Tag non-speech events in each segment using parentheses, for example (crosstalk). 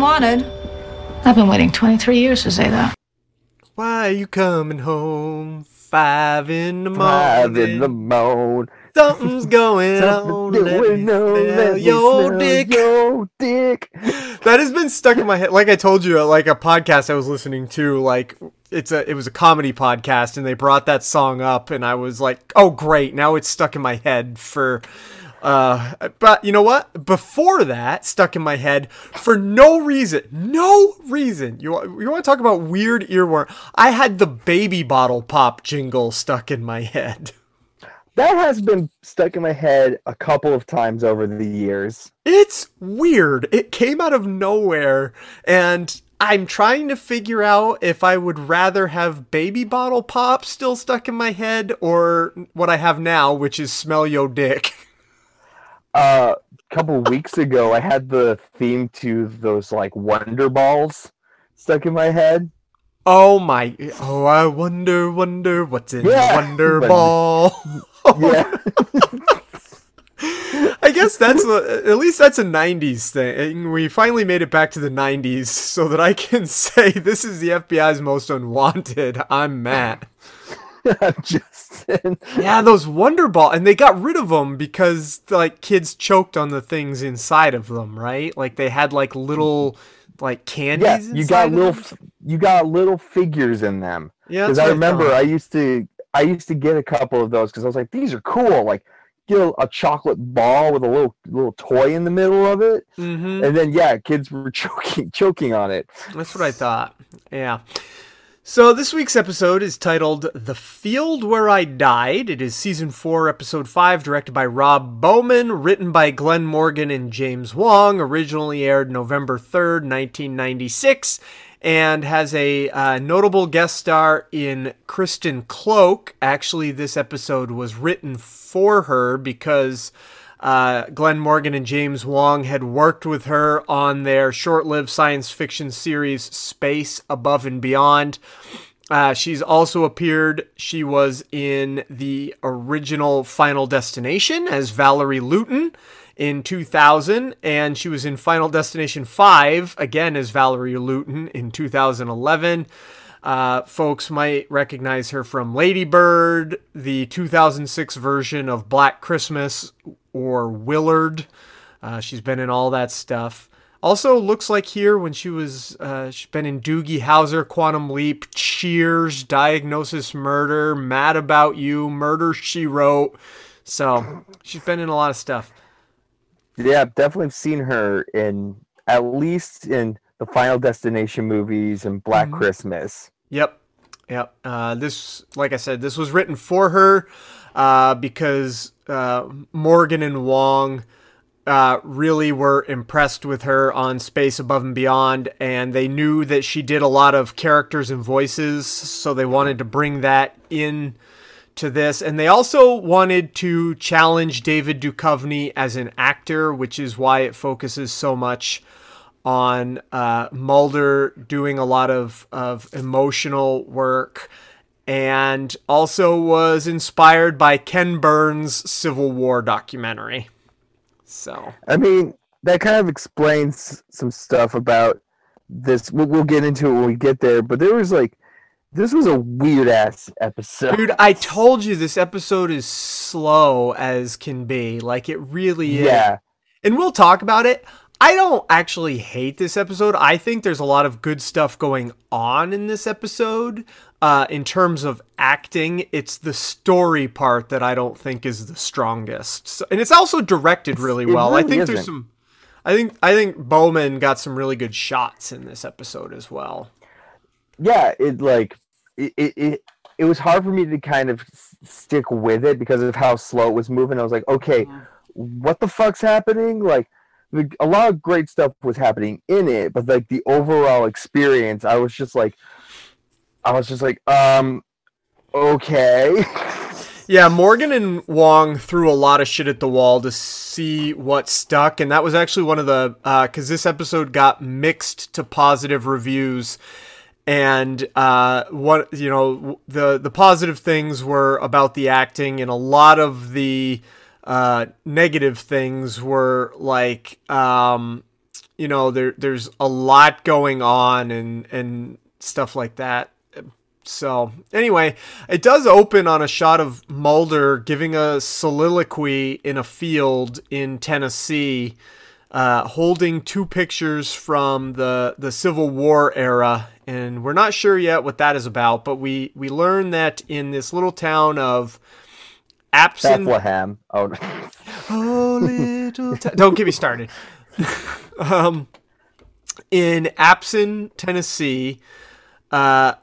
FBI's most unwanted. I've been waiting 23 years to say that. Why are you coming home? Five in the morning. Five in the morning. Something's going (laughs) on. Let me smell your dick. Your dick. (gasps) That has been stuck in my head. Like I told you, like a podcast I was listening to, like it's a it was a comedy podcast, and they brought that song up, and I was like, oh great, now it's stuck in my head for. Uh, but you know what? Before that, stuck in my head for no reason. No reason. You you want to talk about weird earworm? I had the baby bottle pop jingle stuck in my head. (laughs) That has been stuck in my head a couple of times over the years. It's weird. It came out of nowhere, and I'm trying to figure out if I would rather have baby bottle pop still stuck in my head or what I have now, which is smell yo dick. (laughs) Uh, a couple weeks ago, I had the theme to those like Wonder Balls stuck in my head. Oh my! Oh, I wonder, wonder what's in Yeah. the Wonder (laughs) Ball. (laughs) Yeah. (laughs) I guess that's a, at least that's a '90s thing. We finally made it back to the '90s, so that I can say this is the FBI's most unwanted. I'm Matt. (laughs) I'm Justin. Yeah, those Wonder Ball, and they got rid of them because like kids choked on the things inside of them, right? Like they had like little like candies. Yeah, you got little, them. you got little figures in them. Yeah, Because I remember thought. I used to, I used to get a couple of those because I was like, these are cool. Like, get a, a chocolate ball with a little little toy in the middle of it, Mhm. and then yeah, kids were (laughs) choking choking on it. That's what I thought. Yeah. So this week's episode is titled "The Field Where I Died." It is season four, episode five, directed by Rob Bowman, written by Glenn Morgan and James Wong. Originally aired November third, nineteen ninety six, and has a uh, notable guest star in Kristen Cloke. Actually, this episode was written for her because uh, Glenn Morgan and James Wong had worked with her on their short lived science fiction series Space Above and Beyond. Uh, she's also appeared, she was in the original Final Destination as Valerie Lewton in 2000, and she was in Final Destination 5 again as Valerie Lewton in 2011. Uh, folks might recognize her from Lady Bird, the 2006 version of Black Christmas, or Willard. Uh, she's been in all that stuff. Also, looks like here when she was, uh, she's been in Doogie Howser, Quantum Leap, Cheers, Diagnosis Murder, Mad About You, Murder She Wrote. So she's been in a lot of stuff. Yeah, I've definitely seen her in at least in the Final Destination movies and Black Mhm. Christmas. Yep. Yep. Uh, this, like I said, this was written for her uh, because uh, Morgan and Wong uh, really were impressed with her on Space Above and Beyond, and they knew that she did a lot of characters and voices, so they wanted to bring that in to this. And they also wanted to challenge David Duchovny as an actor, which is why it focuses so much on uh, Mulder doing a lot of, of emotional work and also was inspired by Ken Burns' Civil War documentary. So, I mean, that kind of explains some stuff about this. We'll, we'll get into it when we get there, but there was like, this was a weird ass episode. dude, I told you this episode is slow as can be. Like, it really is. yeah, and we'll talk about it. I don't actually hate this episode. I think there's a lot of good stuff going on in this episode. Uh, in terms of acting, it's the story part that I don't think is the strongest. So, and it's also directed really It well. I think there's isn't. some. I think I think Bowman got some really good shots in this episode as well. yeah. It like it, it it it was hard for me to kind of stick with it because of how slow it was moving. I was like, okay, what the fuck's happening? Like, a lot of great stuff was happening in it, but like the overall experience, I was just like, I was just like, um, okay. (laughs) Yeah, Morgan and Wong threw a lot of shit at the wall to see what stuck, and that was actually one of the uh because this episode got mixed to positive reviews, and uh, what you know the the positive things were about the acting, and a lot of the uh, negative things were like um, you know there there's a lot going on and and stuff like that. So anyway, it does open on a shot of Mulder giving a soliloquy in a field in Tennessee, uh, holding two pictures from the the Civil War era, and we're not sure yet what that is about. But we we learn that in this little town of Absent. Bethlehem. Oh, Oh, (laughs) little ta- Don't get me started. (laughs) um, in Abson, Tennessee, uh,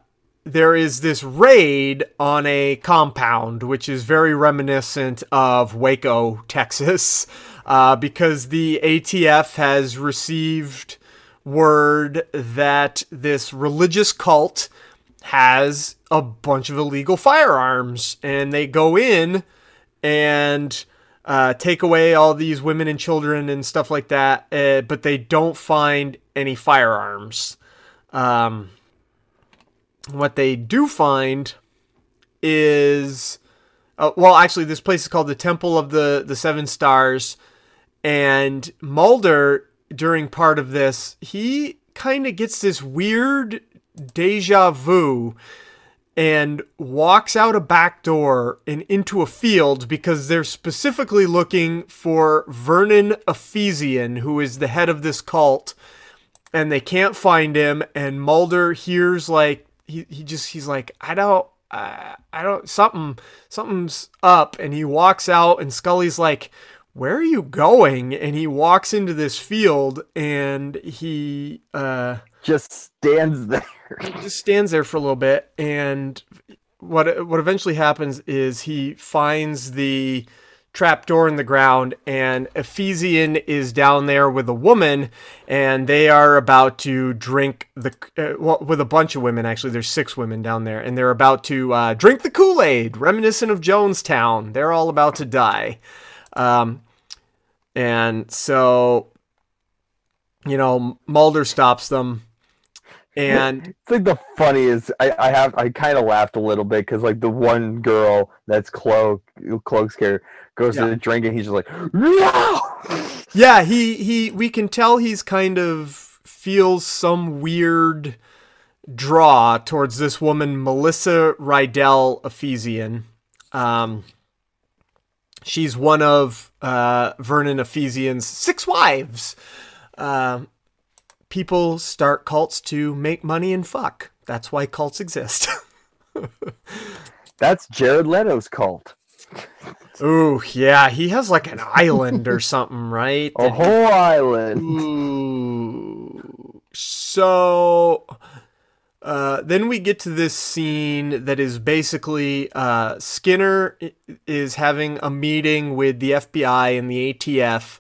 there is this raid on a compound, which is very reminiscent of Waco, (laughs) Texas, uh, because the ATF has received word that this religious cult has a bunch of illegal firearms, and they go in and uh, take away all these women and children and stuff like that, uh, but they don't find any firearms. Um, what they do find is, uh, well, actually, this place is called the Temple of the the Seven Stars, and Mulder during part of this he kind of gets this weird deja vu and walks out a back door and into a field because they're specifically looking for Vernon Ephesian, who is the head of this cult, and they can't find him. And Mulder hears like he, he just he's like I don't uh, I don't something something's up, and he walks out, and Scully's like. Where are you going? And he walks into this field and he uh just stands there. he just stands there for a little bit and what what eventually happens is he finds the trap door in the ground and Ephesian is down there with a woman and they are about to drink the uh, well, with a bunch of women actually. There's six women down there and they're about to uh, drink the Kool-Aid reminiscent of Jonestown. They're all about to die. Um, and so you know Mulder stops them and (laughs) it's like the funniest. I, I have I kind of laughed a little bit because like the one girl that's Cloke Cloke's character goes Yeah. to drink and he's just like no. Yeah, he he we can tell he's kind of feels some weird draw towards this woman Melissa Riedal Ephesian. Um she's one of uh Vernon Ephesian's six wives. Uh, people start cults to make money and fuck. That's why cults exist. (laughs) That's Jared Leto's cult. Ooh, yeah, he has like an island or something, right? A whole island. Ooh. So uh, then we get to this scene that is basically uh, Skinner is having a meeting with the FBI and the ATF,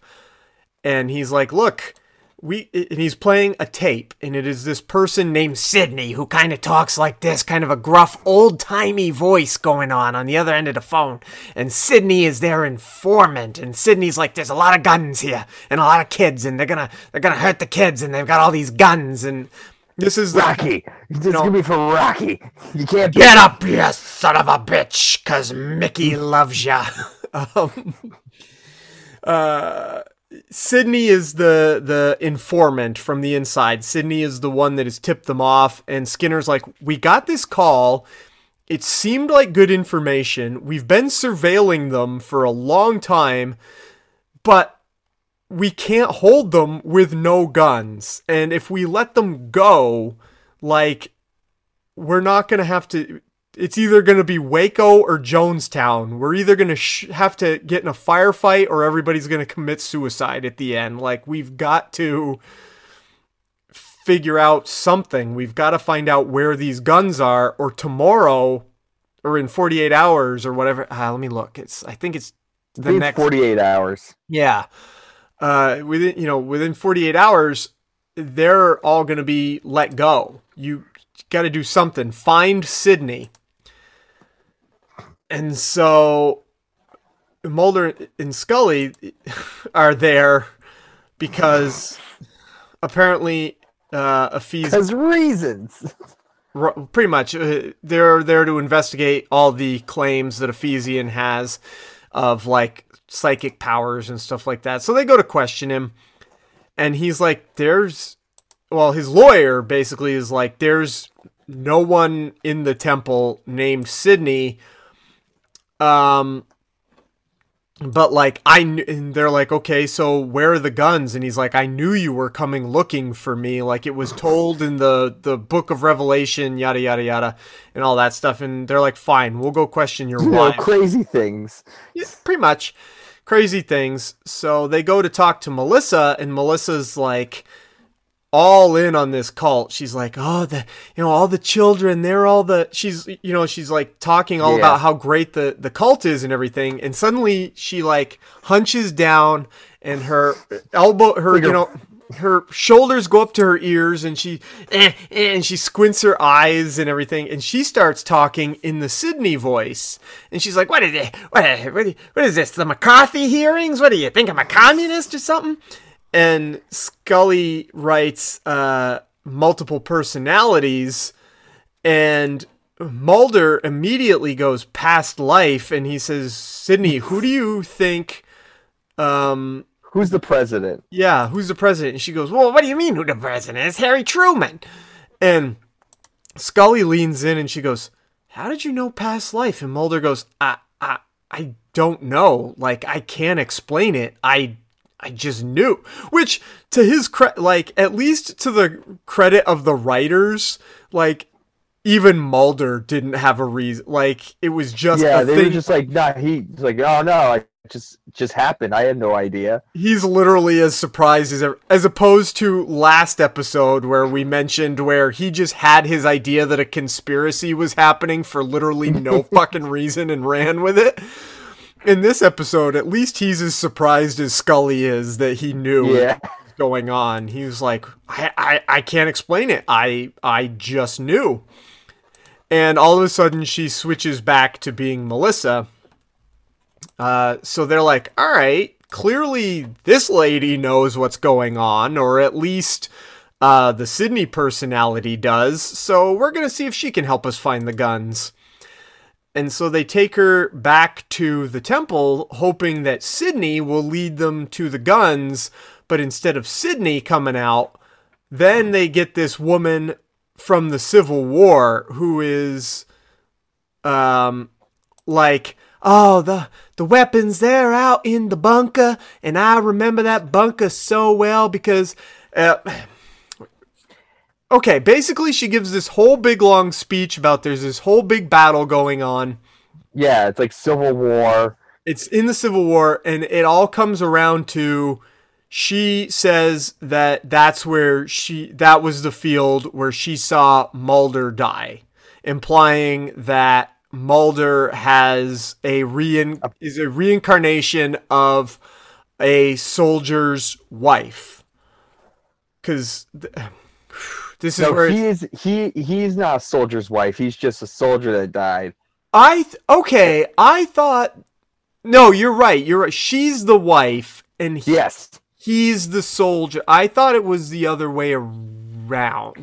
and he's like, "Look." We and he's playing a tape, and it is this person named Sydney who kind of talks like this, kind of a gruff, old timey voice going on on the other end of the phone. And Sydney is their informant, and Sydney's like, "There's a lot of guns here, and a lot of kids, and they're gonna they're gonna hurt the kids, and they've got all these guns." And this is the Rocky. This is gonna be for Rocky. You can't Get up, you son of a bitch, cause Mickey loves ya. (laughs) um, uh, Sydney is the the informant from the inside. Sydney is the one that has tipped them off, and Skinner's like, "We got this call. It seemed like good information. We've been surveilling them for a long time, but we can't hold them with no guns. And if we let them go, like." we're not going to have to it's either going to be Waco or Jonestown. We're either going to sh- have to get in a firefight or everybody's going to commit suicide at the end. Like we've got to figure out something. We've got to find out where these guns are or tomorrow or in 48 hours or whatever. Ah, let me look. It's I think it's the it's next 48 hours. yeah. uh, within you know within 48 hours, they're all going to be let go. You got to do something. Find Sydney. And so Mulder and Scully are there because apparently uh, Ephesian has reasons. Pretty much uh, they're there to investigate all the claims that Ephesian has of like psychic powers and stuff like that. So they go to question him and he's like there's well his lawyer basically is like there's no one in the temple named Sydney um but like I kn- and they're like okay so where are the guns? And he's like I knew you were coming looking for me. Like it was told in the the book of revelation yada yada yada and all that stuff. And they're like fine we'll go question your (laughs) You know, wife. crazy things. yeah, pretty much. Crazy things. So they go to talk to Melissa and Melissa's like all in on this cult. She's like, "Oh, the you know, all the children, they're all the she's you know, she's like talking all Yeah. about how great the the cult is and everything." And suddenly she like hunches down and her elbow her you know, her shoulders go up to her ears and she eh, eh, and she squints her eyes and everything and she starts talking in the Sydney voice and she's like what is it what, what, what is this the McCarthy hearings what do you think I'm a communist or something and Scully writes uh, multiple personalities and Mulder immediately goes past life and he says Sydney who do you think um Who's the president? yeah, who's the president? And she goes, well, what do you mean who the president is? Harry Truman. And Scully leans in and she goes, how did you know past life? And Mulder goes, I, I, I don't know. Like, I can't explain it. I, I just knew. Which, to his credit, like, at least to the credit of the writers, like, even Mulder didn't have a reason. Like, it was just yeah, a they thing. were just like, nah, he's like, oh no, I just just happened. I had no idea. he's literally as surprised as ever, as opposed to last episode where we mentioned where he just had his idea that a conspiracy was happening for literally no (laughs) fucking reason and ran with it. In this episode, at least he's as surprised as Scully is that he knew Yeah. what was going on. He was like, I, I, I can't explain it. I I just knew. And all of a sudden she switches back to being Melissa. Uh, so they're like, all right, clearly this lady knows what's going on, or at least uh, the Sydney personality does. So we're going to see if she can help us find the guns. And so they take her back to the temple, hoping that Sydney will lead them to the guns. But instead of Sydney coming out, then they get this woman from the Civil War who is um like oh the the weapons they're out in the bunker and i remember that bunker so well because uh, okay basically she gives this whole big long speech about there's this whole big battle going on Yeah, it's like Civil War. it's in the Civil War, and it all comes around to she says that that's where she that was the field where she saw Mulder die, implying that Mulder has a rein is a reincarnation of a soldier's wife. Because th- (sighs) this is No, where he it's- is he he's not a soldier's wife. He's just a soldier that died. I th- okay. I thought no, you're right. You're right. She's the wife, and he, Yes. he's the soldier. I thought it was the other way around,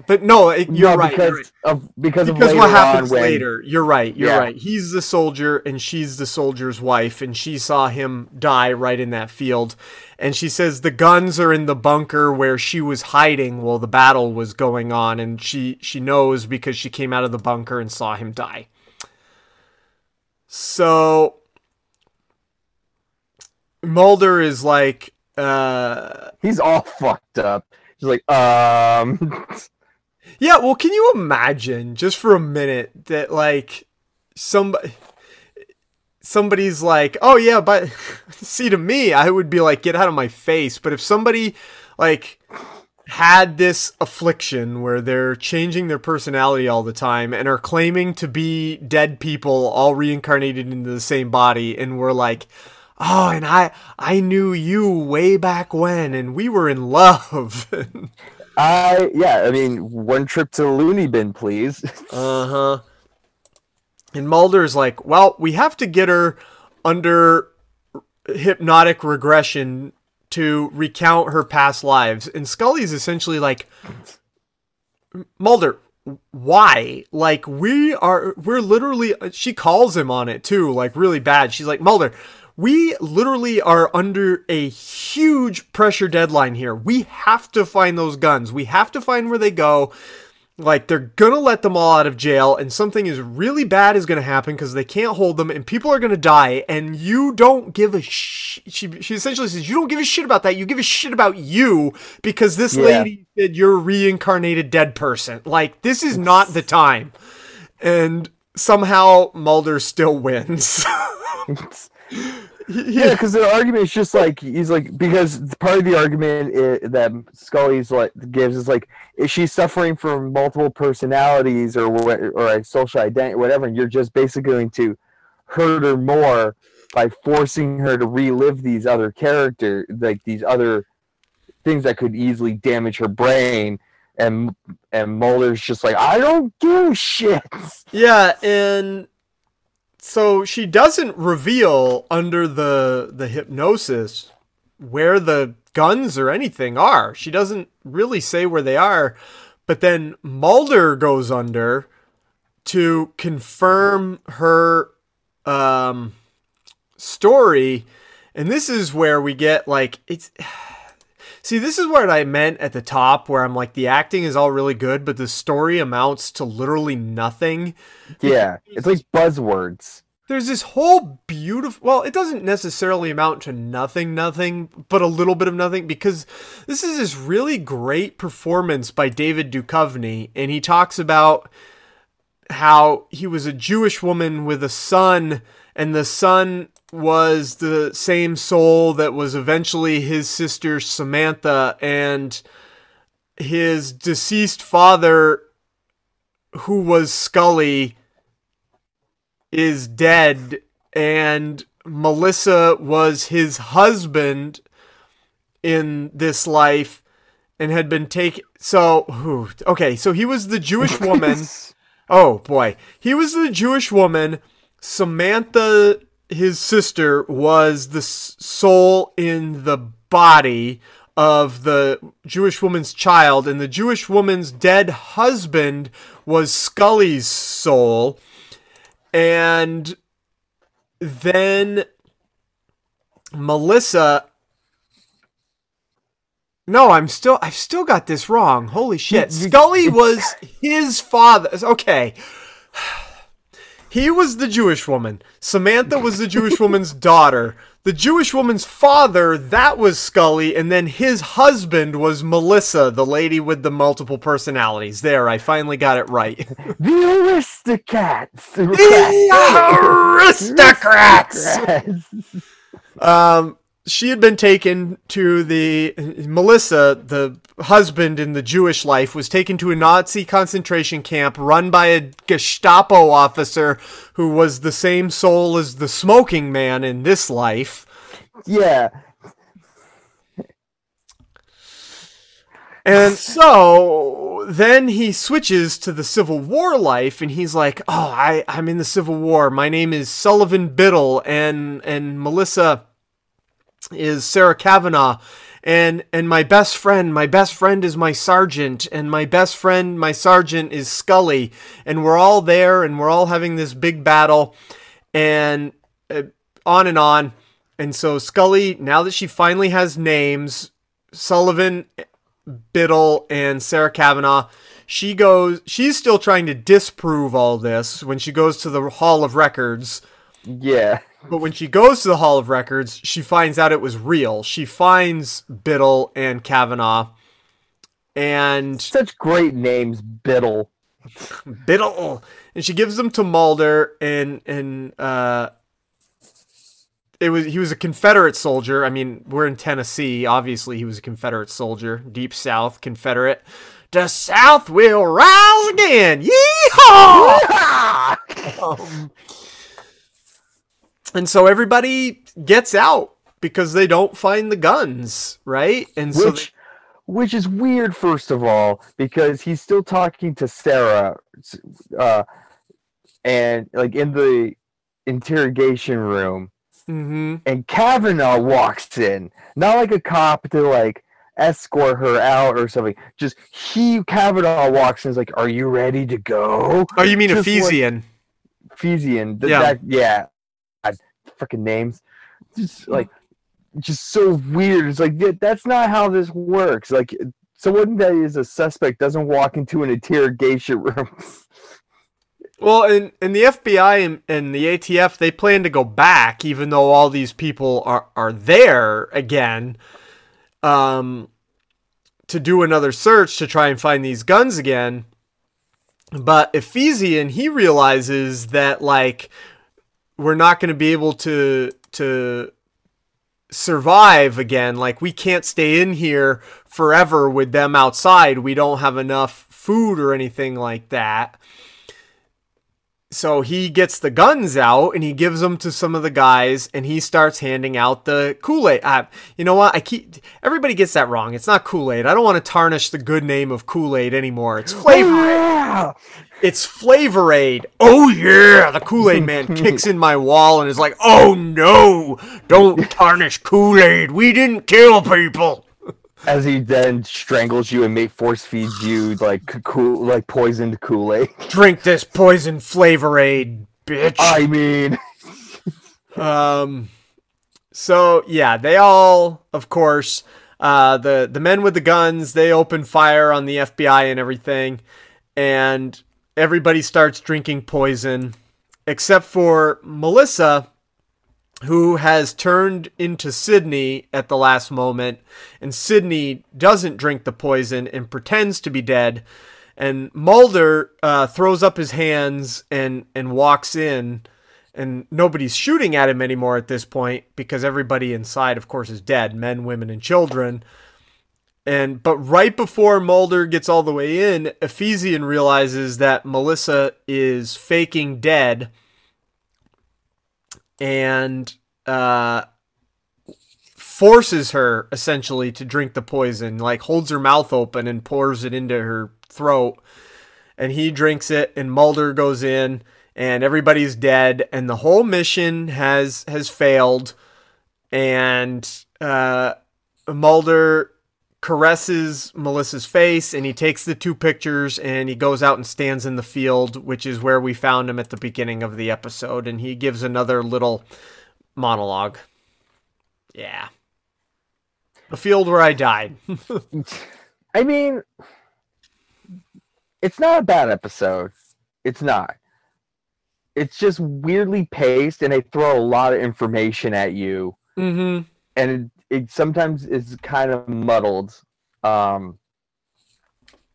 but no, it, you're no, right. because you're right. of because, of Because later what happens when, later? You're right. You're Yeah. right. He's the soldier, and she's the soldier's wife, and she saw him die right in that field. And she says the guns are in the bunker where she was hiding while the battle was going on, and she she knows because she came out of the bunker and saw him die. So Mulder is like, uh, He's all fucked up. He's like, um, yeah. Well, can you imagine just for a minute that like somebody somebody's like, oh yeah, but (laughs) see to me, I would be like, get out of my face. But if somebody like had this affliction where they're changing their personality all the time and are claiming to be dead people all reincarnated into the same body and we're like oh, and I I knew you way back when, and we were in love. (laughs) I yeah, I mean, one trip to the loony bin, please. (laughs) uh huh. And Mulder's like, well, we have to get her under hypnotic regression to recount her past lives. And Scully's essentially like, Mulder, why? Like, we are, we're literally, she calls him on it too, like really bad. She's like, Mulder, we literally are under a huge pressure deadline here. We have to find those guns. We have to find where they go. Like they're gonna let them all out of jail, and something is really bad is gonna happen because they can't hold them, and people are gonna die, and you don't give a sh. She she essentially says you don't give a shit about that. You give a shit about you because this Yeah. lady said you're a reincarnated dead person. Like this is not the time, and somehow Mulder still wins. (laughs) (laughs) yeah, because the argument is just like he's like because part of the argument i that Scully's like gives is like is she suffering from multiple personalities or or dissociative identity whatever, and you're just basically going to hurt her more by forcing her to relive these other character like these other things that could easily damage her brain. And and Mulder's just like I don't give a shit. Yeah, and so she doesn't reveal under the the hypnosis where the guns or anything are. She doesn't really say where they are, but then Mulder goes under to confirm her um story and this is where we get like it's See, this is what I meant at the top, where I'm like, the acting is all really good, but the story amounts to literally nothing. Yeah, it's like buzzwords. There's this whole beautiful, well, it doesn't necessarily amount to nothing, nothing, but a little bit of nothing, because this is this really great performance by David Duchovny, and he talks about how he was a Jewish woman with a son, and the son was the same soul that was eventually his sister Samantha, and his deceased father, who was Scully, is dead, and Melissa was his husband in this life and had been taken. So, okay, so he was the Jewish (laughs) woman. Oh boy, he was the Jewish woman. Samantha, his sister, was the soul in the body of the Jewish woman's child, and the Jewish woman's dead husband was Scully's soul. And then Melissa. No, I'm still I've still got this wrong. Holy shit. (laughs) Scully was his father. Okay. He was the Jewish woman. Samantha was the Jewish woman's (laughs) daughter. The Jewish woman's father, that was Scully, and then his husband was Melissa, the lady with the multiple personalities. There, I finally got it right. The aristocrats. The aristocrats! Um, she had been taken to the Melissa, the husband in the Jewish life, was taken to a Nazi concentration camp run by a Gestapo officer who was the same soul as the smoking man in this life. yeah. And so then he switches to the Civil War life and he's like, Oh, I, I'm in the Civil War. My name is Sullivan Biddle and and Melissa is Sarah Kavanaugh. And and my best friend, my best friend is my sergeant, and my best friend, my sergeant is Scully, and we're all there, and we're all having this big battle, and uh, on and on, and so Scully, now that she finally has names, Sullivan, Biddle, and Sarah Kavanaugh, she goes, she's still trying to disprove all this when she goes to the Hall of Records. Yeah. But when she goes to the Hall of Records, she finds out it was real. She finds Biddle and Kavanaugh. And Such great names, Biddle. Biddle. And she gives them to Mulder and and uh it was he was a Confederate soldier. I mean, we're in Tennessee. Obviously, he was a Confederate soldier. Deep South, Confederate. The South will rise again. Yeehaw! (laughs) um, and so everybody gets out because they don't find the guns, right? And so which which is weird first of all because he's still talking to Sarah uh and like in the interrogation room. Hmm and Kavanaugh walks in. Not like a cop to like escort her out or something. Just he Kavanaugh walks in is like are you ready to go? Oh, you mean Just like- Ephesian? Ephesian th- Yeah. that, yeah freaking names. Just like just so weird. It's like that- that's not how this works. Like someone that is a suspect doesn't walk into an interrogation room. (laughs) Well, and, and the FBI and, and the ATF, they plan to go back, even though all these people are, are there again, um, to do another search to try and find these guns again. But Ephesian, he realizes that, like, we're not going to be able to, to survive again. Like, we can't stay in here forever with them outside. We don't have enough food or anything like that. So he gets the guns out and he gives them to some of the guys and he starts handing out the kool-aid. Uh, you know what? I keep everybody gets that wrong. It's not kool-aid. I don't want to tarnish the good name of kool-aid anymore. It's flavor. Oh, yeah it's flavor aid. Oh yeah the kool-aid man (laughs) kicks in my wall and is like oh no don't tarnish kool-aid. We didn't kill people. (laughs) As he then strangles you and make force feeds you like cool like poisoned kool-aid. (laughs) Drink this poison flavor aid bitch. I mean. Um, so yeah, they all, of course, uh, the the men with the guns, they open fire on the FBI and everything, and everybody starts drinking poison, except for Melissa, who has turned into Sydney at the last moment, and Sydney doesn't drink the poison and pretends to be dead. And Mulder uh, throws up his hands and and walks in, and nobody's shooting at him anymore at this point because everybody inside, of course, is dead men, women, and children. And but right before Mulder gets all the way in, Ephesian realizes that Melissa is faking dead and uh, forces her essentially to drink the poison, like holds her mouth open and pours it into her throat. And he drinks it, and Mulder goes in, and everybody's dead, and the whole mission has has failed. And uh, Mulder caresses Melissa's face, and he takes the two pictures, and he goes out and stands in the field, which is where we found him at the beginning of the episode, and he gives another little monologue. Yeah. The field where I died. (laughs) i mean it's not a bad episode it's not it's just weirdly paced and they throw a lot of information at you mm-hmm. and it, sometimes is kind of muddled um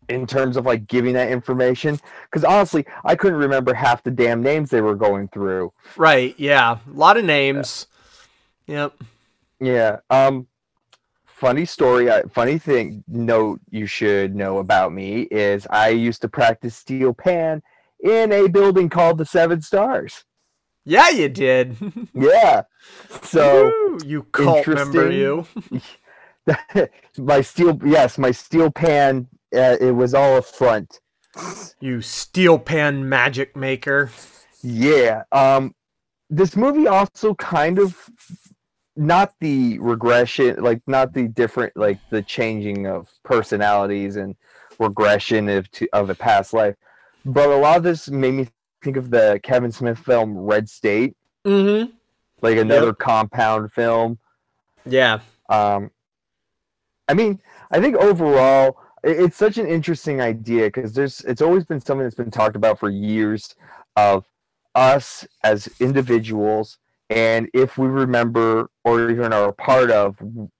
in terms of like giving that information because honestly i couldn't remember half the damn names they were going through Right, yeah. A lot of names. Yep. yeah um funny story funny thing note you should know about me is i used to practice steel pan in a building called the seven stars Yeah, you did. (laughs) yeah so Woo, you cult member, you. (laughs) my steel yes my steel pan uh, it was all a front You steel pan magic maker. Yeah. Um this movie also kind of not the regression like not the different like the changing of personalities and regression of to, of a past life. But a lot of this made me think of the Kevin Smith film Red State, Mm-hmm. like another compound film. Yeah. Um, I mean, I think overall, it's such an interesting idea because there's it's always been something that's been talked about for years of us as individuals, and if we remember or even are a part of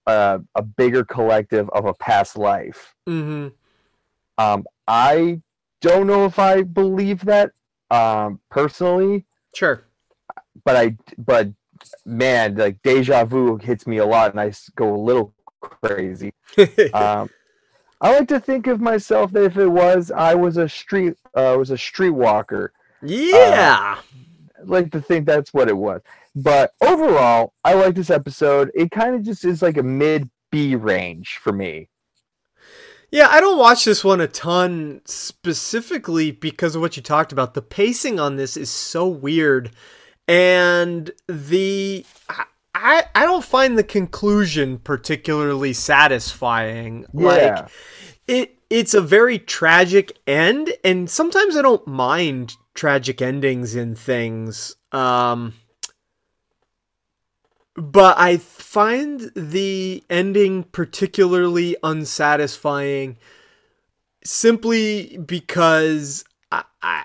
uh, a bigger collective of a past life. Mm-hmm. Um, I don't know if I believe that um, personally, Sure. but I but man, like deja vu hits me a lot, and I go a little crazy. (laughs) um, I like to think of myself that if it was, I was a street, uh, was a streetwalker. yeah. I like to think that's what it was. But overall, I like this episode. It kind of just is like a mid B range for me. Yeah, I don't watch this one a ton specifically because of what you talked about. The pacing on this is so weird. And the I I don't find the conclusion particularly satisfying. Yeah. Like it it's a very tragic end and sometimes I don't mind tragic endings in things. Um but I find the ending particularly unsatisfying simply because I, I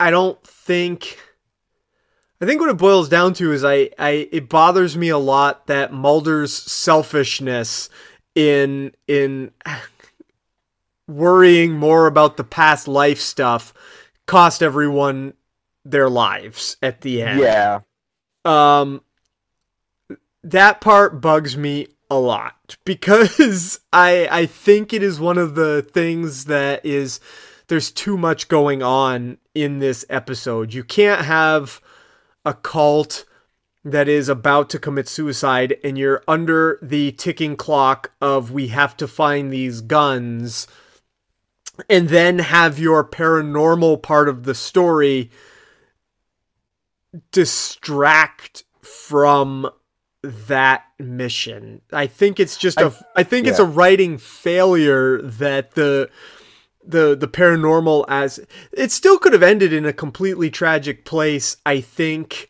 I don't think I think what it boils down to is I, I it bothers me a lot that Mulder's selfishness in in (sighs) worrying more about the past life stuff cost everyone their lives at the end. Yeah. Um that part bugs me a lot (laughs) because I I think it is one of the things that is there's too much going on in this episode. You can't have a cult that is about to commit suicide and you're under the ticking clock of we have to find these guns and then have your paranormal part of the story distract from that mission. I think it's just a I- I think it's a writing failure that the the the paranormal as it still could have ended in a completely tragic place i think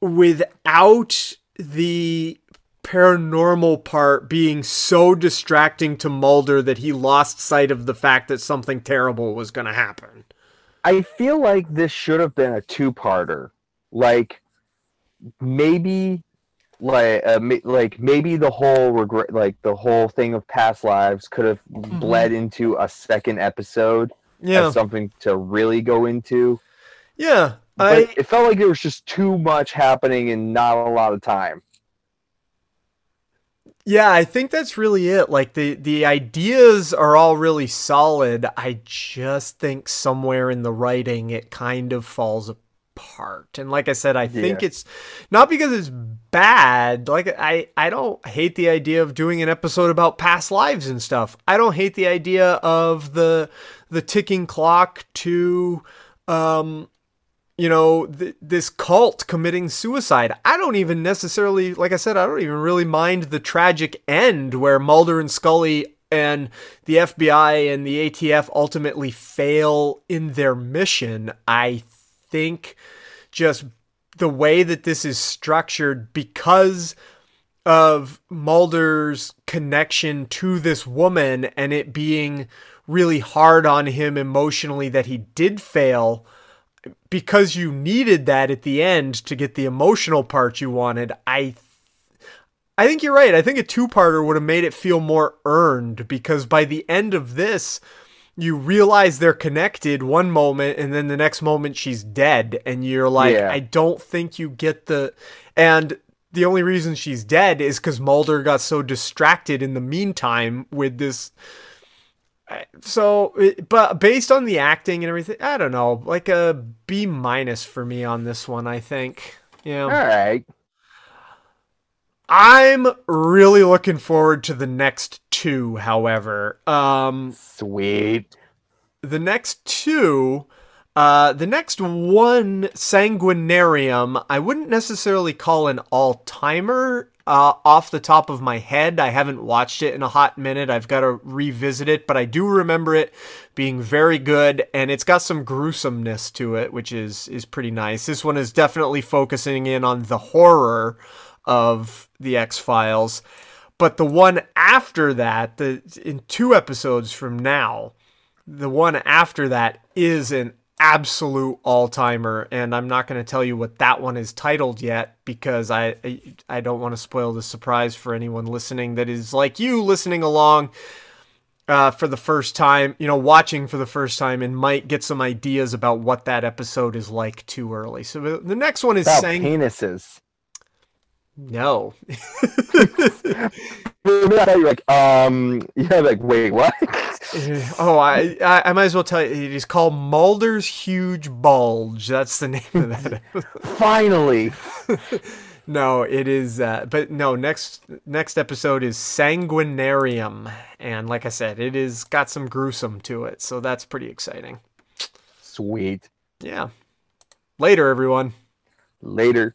without the paranormal part being so distracting to Mulder that he lost sight of the fact that something terrible was going to happen. I feel like this should have been a two-parter. Like maybe like uh, like maybe the whole regret like the whole thing of past lives could have bled into a second episode Yeah. as something to really go into. Yeah. But I it felt like there was just too much happening and not a lot of time. Yeah, I think that's really it. Like the the ideas are all really solid. I just think somewhere in the writing it kind of falls apart. And like I said, I think it's not because it's bad. Like I I don't hate the idea of doing an episode about past lives and stuff. I don't hate the idea of the the ticking clock to um you know, th- this cult committing suicide. I don't even necessarily, like I said, I don't even really mind the tragic end where Mulder and Scully and the FBI and the ATF ultimately fail in their mission. I think just the way that this is structured because of Mulder's connection to this woman and it being really hard on him emotionally that he did fail because you needed that at the end to get the emotional part you wanted, I I think you're right. I think a two-parter would have made it feel more earned because by the end of this, you realize they're connected one moment and then the next moment she's dead and you're like Yeah. I don't think you get the and the only reason she's dead is cuz Mulder got so distracted in the meantime with this so but based on the acting and everything i don't know like a b minus for me on this one i think yeah All right. I'm really looking forward to the next two however. Um Sweet. the next two uh the next one sanguinarium i wouldn't necessarily call an all-timer uh, off the top of my head. I haven't watched it in a hot minute. I've got to revisit it but i do remember it being very good and it's got some gruesomeness to it which is is pretty nice. This one is definitely focusing in on the horror of the x-files but the one after that the in two episodes from now the one after that is an absolute all-timer and I'm not going to tell you what that one is titled yet because I I, I don't want to spoil the surprise for anyone listening that is like you listening along uh, for the first time, you know, watching for the first time and might get some ideas about what that episode is like too early. So the- the next one is About Sang- penises. No. for a I thought you were like, um, yeah, like, wait, what? (laughs) oh, I, I I might as well tell you. It is called Mulder's Huge Bulge. That's the name of that. Finally. (laughs) no, it is. Uh, but no, next next episode is Sanguinarium, and like I said, it is got some gruesome to it, so that's pretty exciting. Sweet. Yeah. Later, everyone. Later.